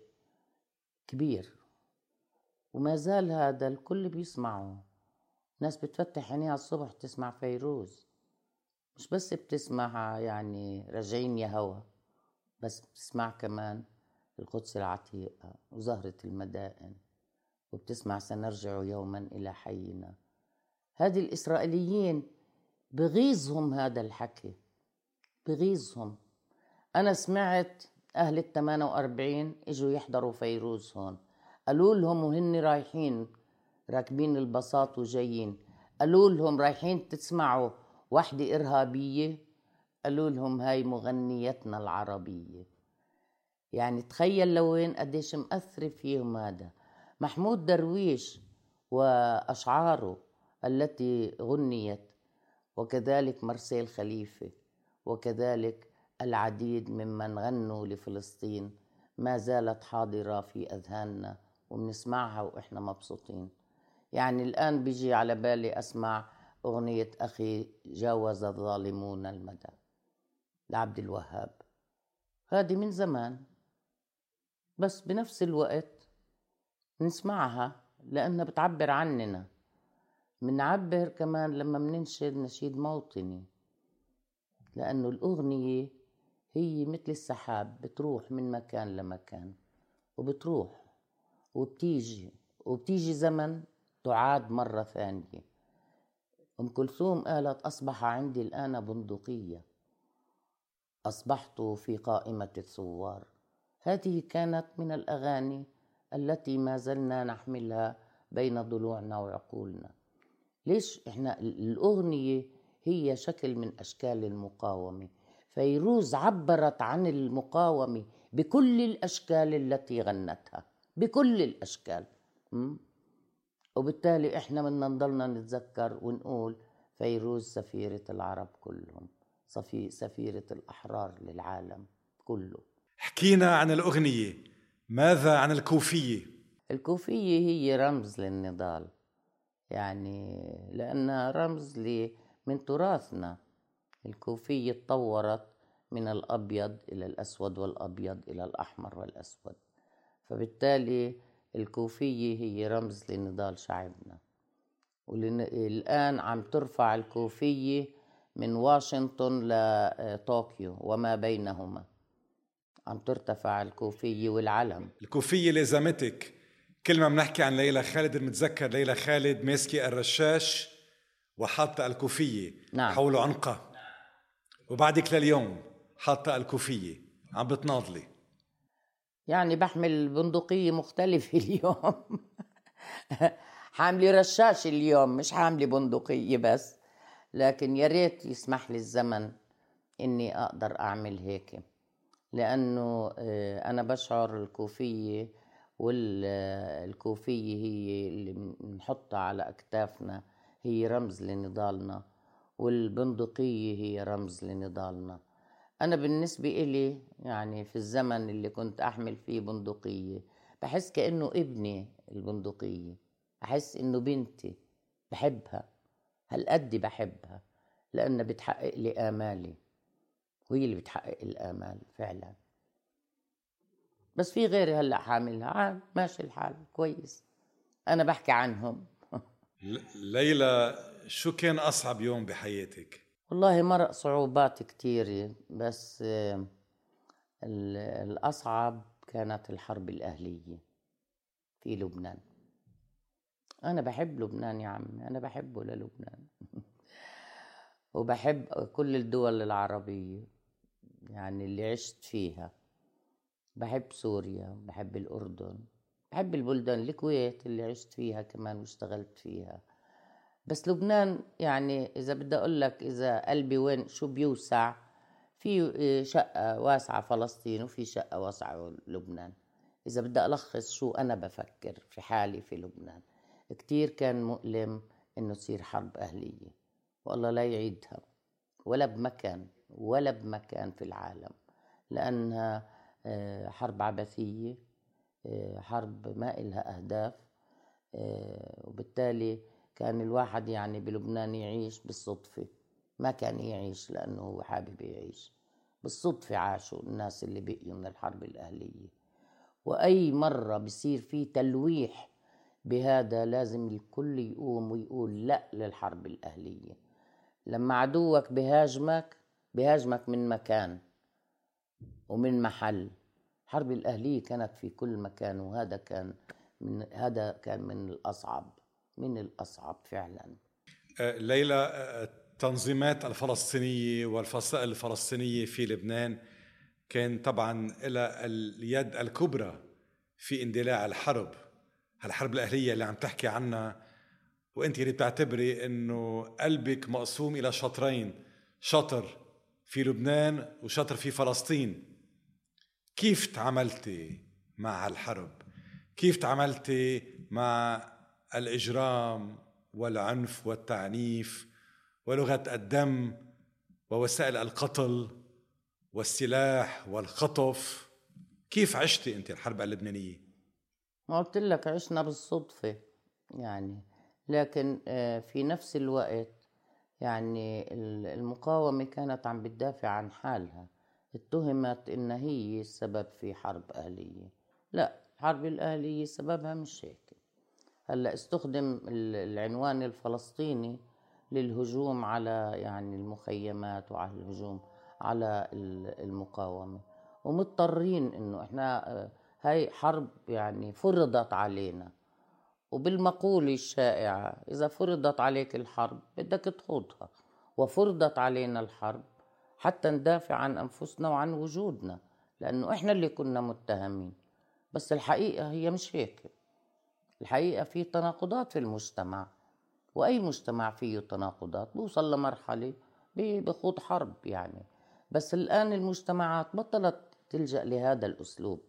كبير. وما زال هذا الكل بيسمعه. ناس بتفتح عينيها الصبح تسمع فيروز. مش بس بتسمع يعني راجعين يا هوا بس بتسمع كمان القدس العتيقة وزهرة المدائن وبتسمع سنرجع يوما إلى حينا. هذه الإسرائيليين بغيظهم هذا الحكي. بغيظهم. أنا سمعت أهل الثمانية وأربعين إجوا يحضروا فيروز هون. قالوا لهم وهن رايحين راكبين البساط وجايين. قالوا لهم رايحين تسمعوا وحدة إرهابية؟ قالوا لهم هاي مغنيتنا العربية. يعني تخيل لوين قديش مأثر فيهم هذا. محمود درويش وأشعاره التي غنيت وكذلك مرسيل خليفة. وكذلك العديد ممن غنوا لفلسطين. ما زالت حاضرة في أذهاننا وبنسمعها وإحنا مبسوطين. يعني الآن بيجي على بالي أسمع أغنية أخي جاوز الظالمون المدى لعبد الوهاب. هذه من زمان. بس بنفس الوقت نسمعها لأنها بتعبر عننا. منعبر كمان لما مننشد نشيد موطني. لأنه الأغنية هي مثل السحاب بتروح من مكان لمكان وبتروح وبتيجي وبتيجي زمن تعاد مرة ثانية. أم كلثوم قالت أصبح عندي الآن بندقية. أصبحت في قائمة الثوار. هذه كانت من الأغاني التي ما زلنا نحملها بين ضلوعنا وعقولنا. ليش إحنا الأغنية هي شكل من أشكال المقاومة. فيروز عبرت عن المقاومة بكل الأشكال التي غنتها بكل الأشكال وبالتالي إحنا بدنا نضلنا نتذكر ونقول فيروز سفيرة العرب كلهم سفيرة الأحرار للعالم كله. حكينا عن الأغنية ماذا عن الكوفية؟ الكوفية هي رمز للنضال يعني لأنها رمز من تراثنا. الكوفية تطورت من الأبيض إلى الأسود والأبيض إلى الأحمر والأسود. فبالتالي الكوفية هي رمز لنضال شعبنا. والآن عم ترفع الكوفية من واشنطن لطوكيو وما بينهما. عم ترتفع الكوفية والعلم. الكوفية لزمتك كل ما بنحكي عن ليلى خالد المتذكر ليلى خالد ماسكة الرشاش. وحاطة الكوفية نعم. حول عنقها وبعدك لليوم حاطة الكوفية. عم بتناضلي. يعني بحمل بندقية مختلفة [laughs] اليوم. حاملة رشاش اليوم مش حاملة بندقية بس. لكن يا ريت يسمح لي الزمن إني أقدر أعمل هيك. لأنه آه، أنا بشعر الكوفية والكوفيه هي اللي بنحطها على أكتافنا. هي رمز لنضالنا والبندقية هي رمز لنضالنا. أنا بالنسبة إلي يعني في الزمن اللي كنت أحمل فيه بندقية بحس كأنه ابني البندقية. أحس إنه بنتي بحبها هالقد بحبها لأنها بتحقق لي آمالي. وهي اللي بتحقق الآمال فعلا. بس في غيري هلأ حاملها عاد ماشي الحال كويس. أنا بحكي عنهم. ليلى شو كان أصعب يوم بحياتك؟ والله مرق صعوبات كتيرة بس الأصعب كانت الحرب الأهلية في لبنان. أنا بحب لبنان يا عمي أنا بحبه للبنان. [laughs] وبحب كل الدول العربية يعني اللي عشت فيها. بحب سوريا بحب الأردن. بحب البلدان الكويت اللي عشت فيها كمان واشتغلت فيها. بس لبنان يعني إذا بدي أقول لك إذا قلبي وين شو بيوسع في شقة واسعة فلسطين وفي شقة واسعة لبنان. إذا بدي ألخص شو أنا بفكر في حالي في لبنان كتير كان مؤلم إنه تصير حرب أهلية والله لا يعيدها ولا بمكان ولا بمكان في العالم لأنها آه، حرب عبثية. آه، حرب ما إلها أهداف آه، وبالتالي كان الواحد يعني بلبنان يعيش بالصدفة. ما كان يعيش لأنه هو حابب يعيش. بالصدفة عاشوا الناس اللي بقيوا من الحرب الأهلية. وأي مرة بصير في تلويح بهذا لازم الكل يقوم ويقول لا للحرب الأهلية. لما عدوك بهاجمك بهاجمك من مكان ومن محل. الحرب الأهلية كانت في كل مكان وهذا كان من هذا كان من الأصعب من الأصعب فعلا. أه، ليلى أه، التنظيمات الفلسطينية والفصائل الفلسطينية في لبنان كان طبعا لها اليد الكبرى في اندلاع الحرب. هالحرب الأهلية اللي عم تحكي عنها وأنت اللي بتعتبري إنه قلبك مقسوم إلى شطرين شطر في لبنان وشطر في فلسطين. كيف تعاملتي مع هالحرب كيف تعاملتي مع الإجرام والعنف والتعنيف ولغة الدم ووسائل القتل والسلاح والخطف؟ كيف عشتي أنت الحرب اللبنانية؟ ما قلت لك عشنا بالصدفة يعني. لكن آه، في نفس الوقت يعني المقاومة كانت عم بتدافع عن حالها. اتهمت إن هي السبب في حرب أهلية. لا الحرب الأهلية سببها مش هيك. هلأ استخدم العنوان الفلسطيني للهجوم على يعني المخيمات وعلى الهجوم على المقاومة. ومضطرين إنه إحنا آه، هاي حرب يعني فرضت علينا. وبالمقولة الشائعة إذا فرضت عليك الحرب بدك تخوضها. وفرضت علينا الحرب حتى ندافع عن أنفسنا وعن وجودنا لأنه إحنا اللي كنا متهمين. بس الحقيقة هي مش هيك. الحقيقة في تناقضات في المجتمع وأي مجتمع فيه تناقضات بوصل لمرحلة بخوض حرب يعني. بس الآن المجتمعات بطلت تلجأ لهذا الأسلوب.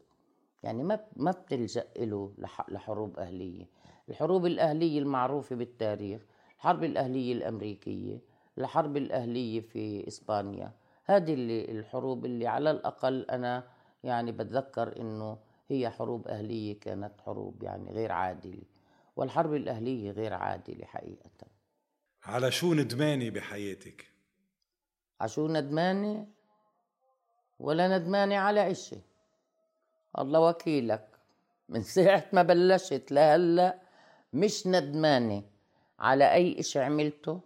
يعني ما ما بتلجأ له لحروب أهلية. الحروب الأهلية المعروفة بالتاريخ الحرب الأهلية الأمريكية الحرب الأهلية في إسبانيا هذه اللي الحروب اللي على الأقل أنا يعني بتذكر إنه هي حروب أهلية كانت حروب يعني غير عادلة والحرب الأهلية غير عادلة حقيقة على شو ندمانة بحياتك؟ على شو ندمانة؟ ولا ندمانة على إشي الله وكيلك من ساعة ما بلشت لهلأ مش ندمانة على أي إشي عملته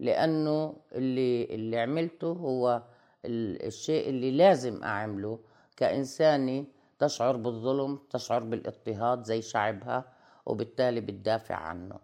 لأنه اللي, اللي عملته هو الشيء اللي لازم أعمله كإنسانة تشعر بالظلم تشعر بالاضطهاد زي شعبها وبالتالي بتدافع عنه.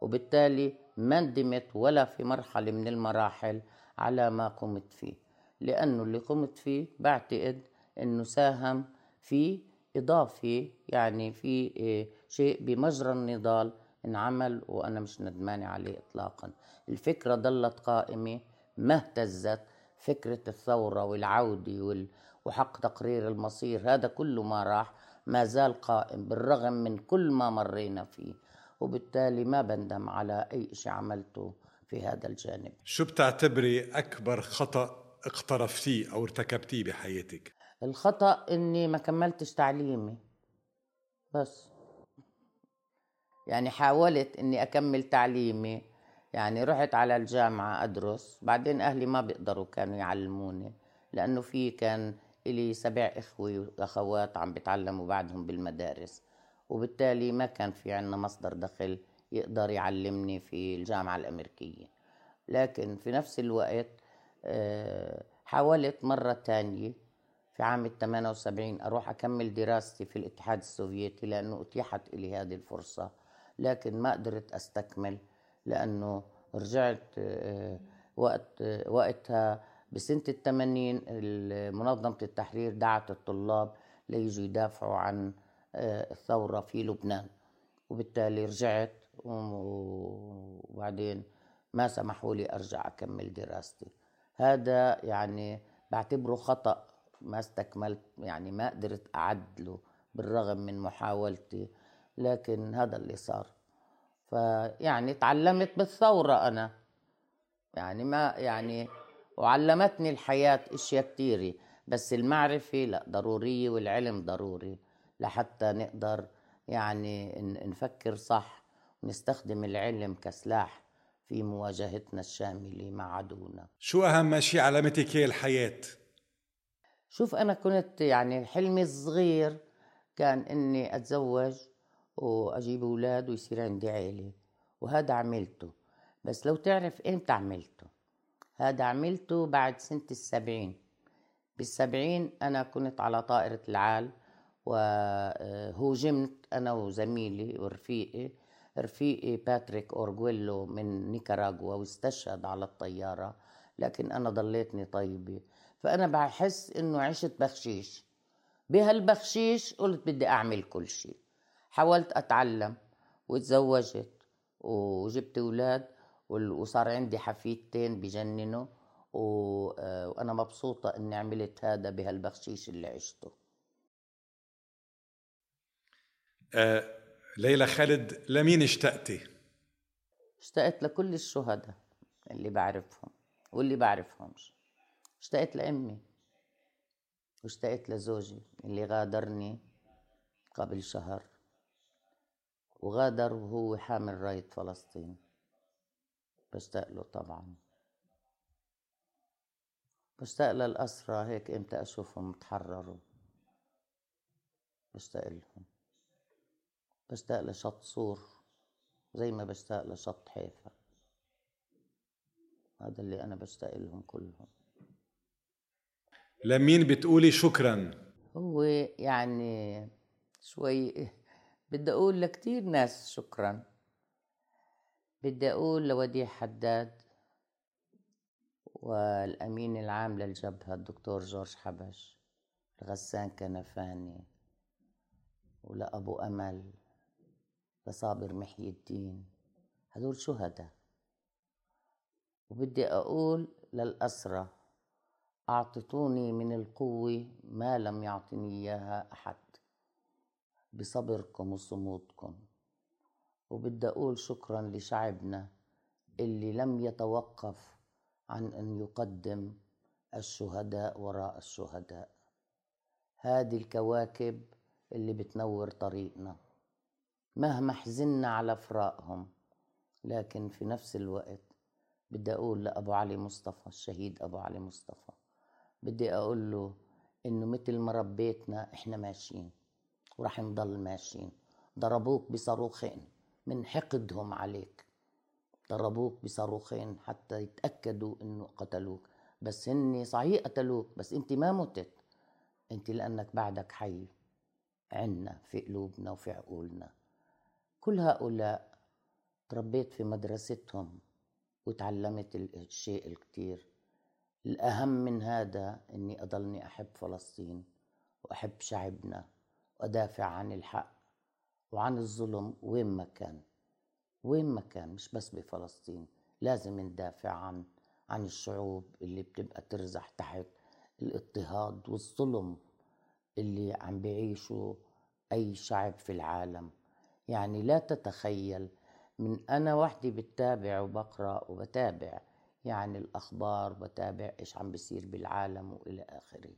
وبالتالي ما ندمت ولا في مرحلة من المراحل على ما قمت فيه. لأنه اللي قمت فيه بعتقد أنه ساهم في إضافي يعني في آه، شيء بمجرى النضال انعمل وأنا مش ندمانة عليه إطلاقا. الفكرة ضلت قائمة ما اهتزت فكرة الثورة والعودة وحق تقرير المصير. هذا كله ما راح ما زال قائم بالرغم من كل ما مرينا فيه. وبالتالي ما بندم على أي شيء عملته في هذا الجانب. شو بتعتبري أكبر خطأ اقترفتيه أو ارتكبتيه بحياتك؟ الخطأ إني ما كملتش تعليمي. بس. يعني حاولت إني أكمل تعليمي يعني رحت على الجامعة أدرس بعدين أهلي ما بيقدروا كانوا يعلموني لأنه في كان إلي سبع إخوة وأخوات عم بيتعلموا بعدهم بالمدارس وبالتالي ما كان في عنا مصدر دخل يقدر يعلمني في الجامعة الأمريكية. لكن في نفس الوقت آه، حاولت مرة تانية في عام 78 أروح أكمل دراستي في الاتحاد السوفيتي لأنه أتيحت لي هذه الفرصة. لكن ما قدرت أستكمل لأنه رجعت آه، وقت آه، وقتها بسنة الثمانين منظمة التحرير دعت الطلاب ليجوا يدافعوا عن آه، الثورة في لبنان. وبالتالي رجعت وبعدين ما سمحوا لي أرجع أكمل دراستي. هذا يعني بعتبره خطأ ما استكملت يعني ما قدرت أعدله بالرغم من محاولتي لكن هذا اللي صار. فيعني تعلمت بالثورة أنا. يعني ما يعني وعلمتني الحياة أشياء كثيرة بس المعرفة لا ضرورية والعلم ضروري لحتى نقدر يعني نفكر صح ونستخدم العلم كسلاح في مواجهتنا الشاملة مع عدونا. شو أهم شيء علمتك الحياة؟ شوف أنا كنت يعني حلمي الصغير كان إني أتزوج وأجيب أولاد ويصير عندي عيلة وهذا عملته. بس لو تعرف إمتى عملته؟ هذا عملته بعد سنة السبعين. بالسبعين أنا كنت على طائرة العال وهوجمت أنا وزميلي ورفيقي رفيقي باتريك أورغويلو من نيكاراغوا واستشهد على الطيارة لكن أنا ضليتني طيبة. فأنا بحس إنه عشت بخشيش. بهالبخشيش قلت بدي أعمل كل شيء حاولت أتعلم وتزوجت وجبت أولاد وصار عندي حفيدتين بجننوا آه، وأنا مبسوطة إني عملت هذا بهالبخشيش اللي عشته. آه ليلى خالد لمين اشتقتي؟ اشتقت لكل الشهداء اللي بعرفهم واللي بعرفهمش. اشتقت لأمي واشتقت لزوجي اللي غادرني قبل شهر. وغادر وهو حامل راية فلسطين. بشتاق له طبعا. بشتاق للأسرى هيك إمتى أشوفهم تحرروا؟ بشتاق لهم بشتاق لشط صور زي ما بشتاق لشط حيفا. هذا اللي أنا بشتاق لهم كلهم. لمين بتقولي شكرا؟ هو يعني شوي بدي أقول لكتير ناس شكرا. بدي أقول لوديع حداد والأمين العام للجبهة الدكتور جورج حبش لغسان كنفاني ولأبو أمل لصابر محي الدين. هدول شهداء. وبدي أقول للأسرة أعطتوني من القوة ما لم يعطني إياها أحد. بصبركم وصمودكم وبدي أقول شكرا لشعبنا اللي لم يتوقف عن أن يقدم الشهداء وراء الشهداء. هذه الكواكب اللي بتنور طريقنا. مهما حزنا على فراقهم لكن في نفس الوقت بدي أقول لأبو علي مصطفى الشهيد أبو علي مصطفى بدي أقول له إنه مثل ما ربيتنا إحنا ماشيين. ورح نضل ماشيين. ضربوك بصاروخين من حقدهم عليك. ضربوك بصاروخين حتى يتأكدوا إنه قتلوك. بس هني صحيح قتلوك بس أنت ما متت. أنت لأنك بعدك حي. عنا في قلوبنا وفي عقولنا. كل هؤلاء تربيت في مدرستهم وتعلمت الشيء الكتير. الأهم من هذا إني أضلني أحب فلسطين وأحب شعبنا. وأدافع عن الحق وعن الظلم وين ما كان وين ما كان مش بس بفلسطين لازم ندافع عن عن الشعوب اللي بتبقى ترزح تحت الاضطهاد والظلم اللي عم بيعيشوا أي شعب في العالم. يعني لا تتخيل من أنا وحدي بتابع وبقرأ وبتابع يعني الأخبار بتابع إيش عم بيصير بالعالم وإلى آخره.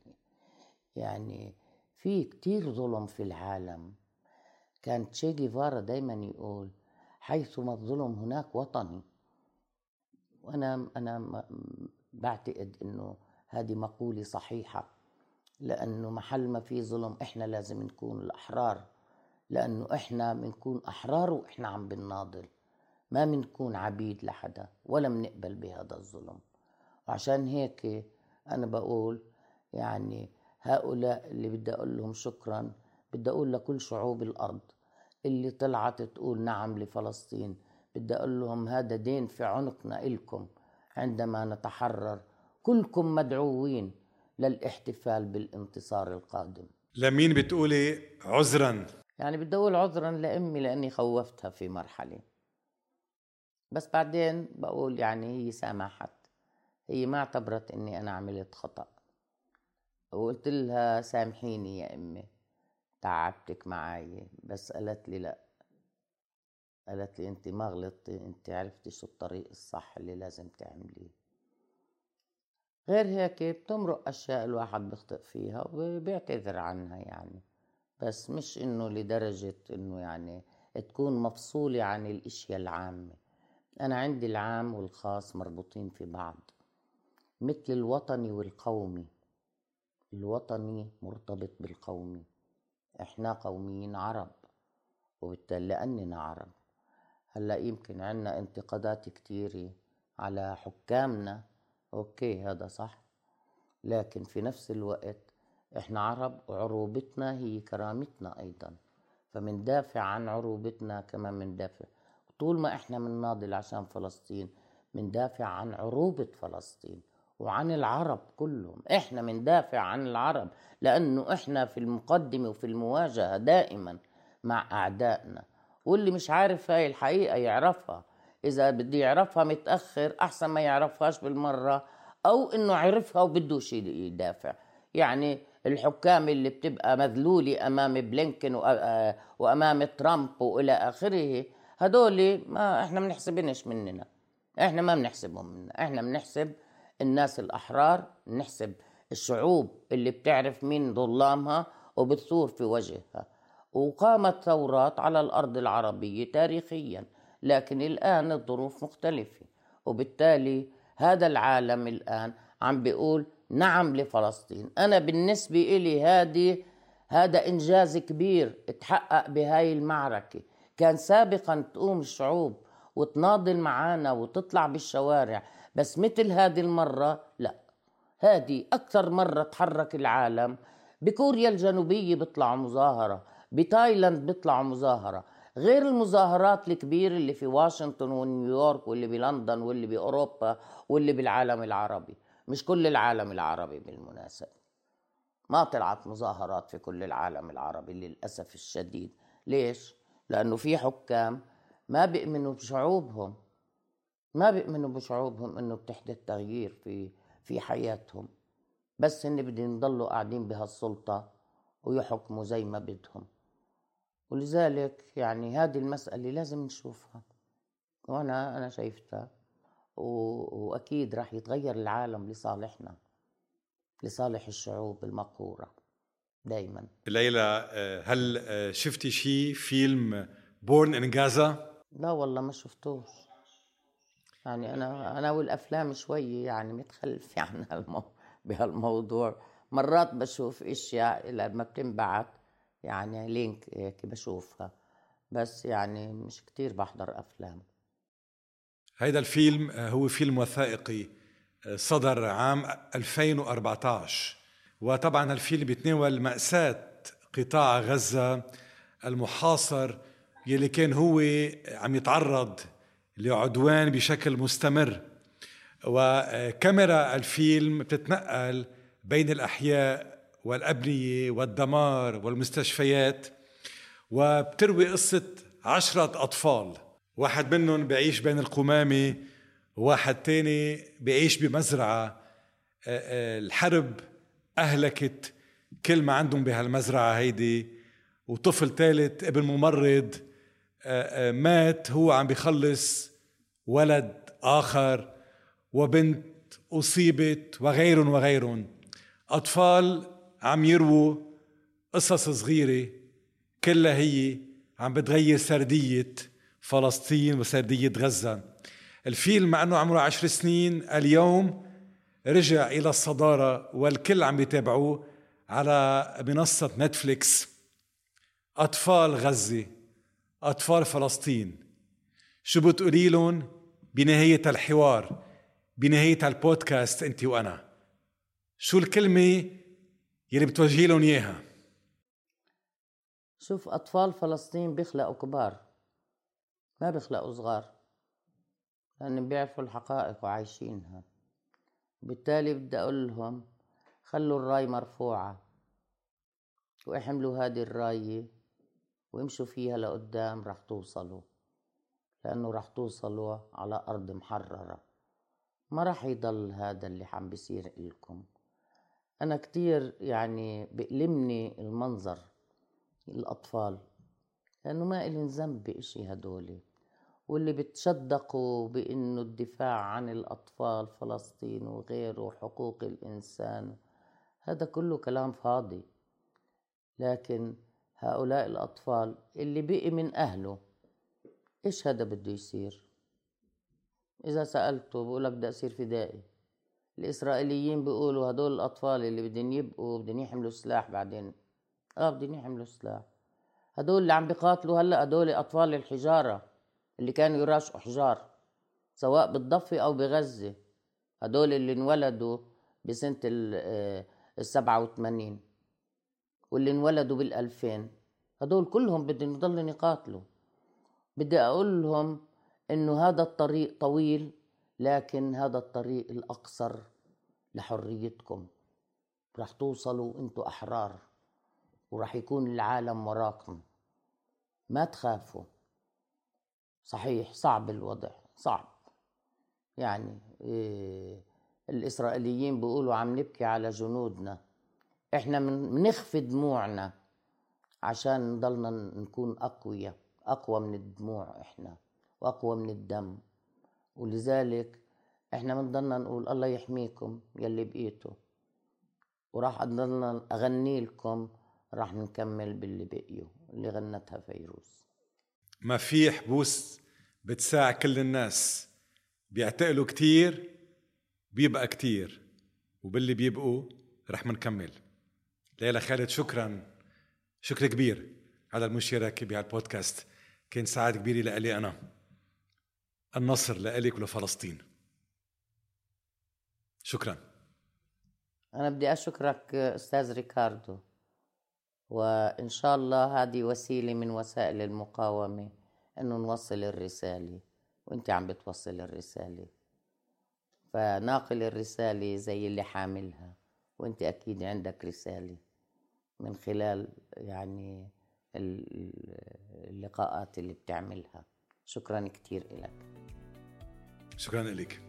يعني في كتير ظلم في العالم. كان تشي جيفارا دايما يقول حيثما الظلم هناك وطني. وأنا أنا بعتقد إنه هذه مقولة صحيحة لأنه محل ما في ظلم إحنا لازم نكون الأحرار لأنه إحنا بنكون أحرار وإحنا عم بنناضل. ما بنكون عبيد لحدا ولا بنقبل بهذا الظلم. وعشان هيك أنا بقول يعني هؤلاء اللي بدي أقول لهم شكرا بدي أقول لكل شعوب الأرض اللي طلعت تقول نعم لفلسطين بدي أقول لهم هذا دين في عنقنا إلكم عندما نتحرر. كلكم مدعوين للاحتفال بالانتصار القادم. لمين بتقولي عذرا؟ يعني بدي أقول عذرا لأمي لأني خوفتها في مرحلة. بس بعدين بقول يعني هي سامحت. هي ما اعتبرت إني أنا عملت خطأ. وقلت لها سامحيني يا أمي تعبتك معي بس قالت لي لأ. قالت لي انت ما غلطتي انت عرفتي شو الطريق الصح اللي لازم تعمليه. غير هيك بتمرق أشياء الواحد بيخطئ فيها وبيعتذر عنها يعني. بس مش إنه لدرجة إنه يعني تكون مفصولة عن الإشياء العامة. أنا عندي العام والخاص مربوطين في بعض مثل الوطني والقومي. الوطني مرتبط بالقومي إحنا قوميين عرب وبالتالي لأننا عرب. هلأ يمكن عنا انتقادات كتيرة على حكامنا. أوكي هذا صح. لكن في نفس الوقت إحنا عرب وعروبتنا هي كرامتنا أيضا. فمندافع عن عروبتنا كما مندافع طول ما إحنا بنناضل عشان فلسطين مندافع عن عروبة فلسطين. وعن العرب كلهم. إحنا مندافع عن العرب لأنه إحنا في المقدمة وفي المواجهة دائما مع أعدائنا. واللي مش عارف هاي الحقيقة يعرفها. إذا بده يعرفها متأخر أحسن ما يعرفهاش بالمرة أو إنه عرفها وبدوش يدافع. يعني الحكام اللي بتبقى مذلولة أمام بلينكن وأمام ترامب وإلى آخره هدول ما إحنا بنحسبنش مننا. إحنا ما بنحسبهم منا إحنا بنحسب الناس الأحرار بنحسب الشعوب اللي بتعرف مين ظلامها وبتثور في وجهها. وقامت ثورات على الأرض العربية تاريخيا لكن الآن الظروف مختلفة. وبالتالي هذا العالم الآن عم بيقول نعم لفلسطين. أنا بالنسبة إلي هذه هذا إنجاز كبير تحقق بهاي المعركة. كان سابقا تقوم الشعوب وتناضل معانا وتطلع بالشوارع. بس مثل هذه المرة لا. هذه أكثر مرة تحرك العالم. بكوريا الجنوبية بيطلعوا مظاهرة. بتايلاند بيطلعوا مظاهرة. غير المظاهرات الكبيرة اللي في واشنطن ونيويورك واللي بلندن واللي بأوروبا واللي بالعالم العربي. مش كل العالم العربي بالمناسبة. ما طلعت مظاهرات في كل العالم العربي للأسف الشديد. ليش؟ لأنه في حكام ما بيؤمنوا بشعوبهم. ما بيؤمنوا بشعوبهم إنه بتحدث تغيير في في حياتهم بس هن بدهم يضلوا قاعدين بهالسلطة ويحكموا زي ما بدهم. ولذلك يعني هذه المسألة لازم نشوفها. وأنا أنا شايفتها. وأكيد راح يتغير العالم لصالحنا لصالح الشعوب المقهورة دائما ليلى هل شفتي شيء فيلم Born in Gaza لا والله ما شفتوش. يعني أنا أنا والأفلام شوي يعني متخلف [laughs] يعني هالمو... بهالموضوع. مرات بشوف أشياء لما بتنبعت يعني link هيك بشوفها. بس يعني مش كتير بحضر أفلام. هيدا الفيلم آه، هو فيلم وثائقي آه، صدر عام 2014 وطبعا الفيلم بيتناول مأساة قطاع غزة المحاصر يلي كان هو عم يتعرض لعدوان بشكل مستمر. وكاميرا الفيلم بتتنقل بين الأحياء والأبنية والدمار والمستشفيات وبتروي قصة عشرة أطفال. واحد منهم بيعيش بين القمامة وواحد تاني بيعيش بمزرعة. الحرب أهلكت كل ما عندهم بهالمزرعة هيدي وطفل ثالث ابن ممرض مات هو عم بيخلص ولد آخر وبنت أصيبت وغيرهم وغيرهم. أطفال عم يرووا قصص صغيرة كلها هي عم بتغير سردية فلسطين وسردية غزة. الفيلم مع أنه عمره عشر سنين اليوم رجع إلى الصدارة والكل عم يتابعوه على منصة نتفليكس. أطفال غزة. أطفال فلسطين. شو بتقولي لهم بنهاية الحوار بنهاية البودكاست أنت وأنا؟ شو الكلمة يلي بتوجهي لهم إياها؟ شوف أطفال فلسطين بيخلقوا كبار ما بيخلقوا صغار لأن بيعرفوا الحقائق وعايشينها. بالتالي بدي أقول لهم خلوا الرأي مرفوعة وإحملوا هذه الراية وامشوا فيها لقدام رح توصلوا. لأنه رح توصلوا على أرض محررة. ما رح يضل هذا اللي عم بيصير إلكم. أنا كتير يعني بألمني المنظر الأطفال لأنه ما إلي ذنب بإشي هدولي واللي بتشدقوا بأنه الدفاع عن الأطفال فلسطين وغيره وحقوق الإنسان هذا كله كلام فاضي. لكن هؤلاء الأطفال اللي بقي من أهله إيش هذا بده يصير؟ إذا سألته بقول لك بدي أصير فدائي. الإسرائيليين بيقولوا هدول الأطفال اللي بدهم يبقوا بدهم يحملوا سلاح بعدين. آه بدهم يحملوا سلاح. هدول اللي عم بيقاتلوا هلأ هدول أطفال الحجارة اللي كانوا يراشقوا حجار سواء بالضفة أو بغزة. هدول اللي انولدوا بسنة ال 87 آه، واللي انولدوا بالألفين. هدول كلهم بدهم يضلوا يقاتلوا بدي أقول لهم إنه هذا الطريق طويل لكن هذا الطريق الأقصر لحريتكم. رح توصلوا أنتوا أحرار ورح يكون العالم وراكم. ما تخافوا. صحيح صعب الوضع صعب. يعني إيه الإسرائيليين بيقولوا عم نبكي على جنودنا. إحنا بنخفي دموعنا عشان نضلنا نكون أقوياء أقوى من الدموع إحنا وأقوى من الدم. ولذلك إحنا بنضلنا نقول الله يحميكم يلي بقيتوا. وراح اضلنا أغني لكم راح نكمل باللي بقيوا اللي غنتها فيروز. ما في حبوس بتساع كل الناس. بيعتقلوا كتير بيبقى كتير. وباللي بيبقوا رح منكمل. ليلى خالد شكرا. شكر كبير على المشاركة بهالبودكاست. كان سعادة كبيرة لإلي أنا. النصر لإلك ولفلسطين. شكرا. أنا بدي أشكرك أستاذ ريكاردو. وإن شاء الله هذه وسيلة من وسائل المقاومة إنه نوصل الرسالة. وأنت عم بتوصل الرسالة. فناقل الرسالة زي اللي حاملها. وأنت أكيد عندك رسالة. من خلال يعني اللقاءات اللي بتعملها. شكرا كثير لك شكرا لك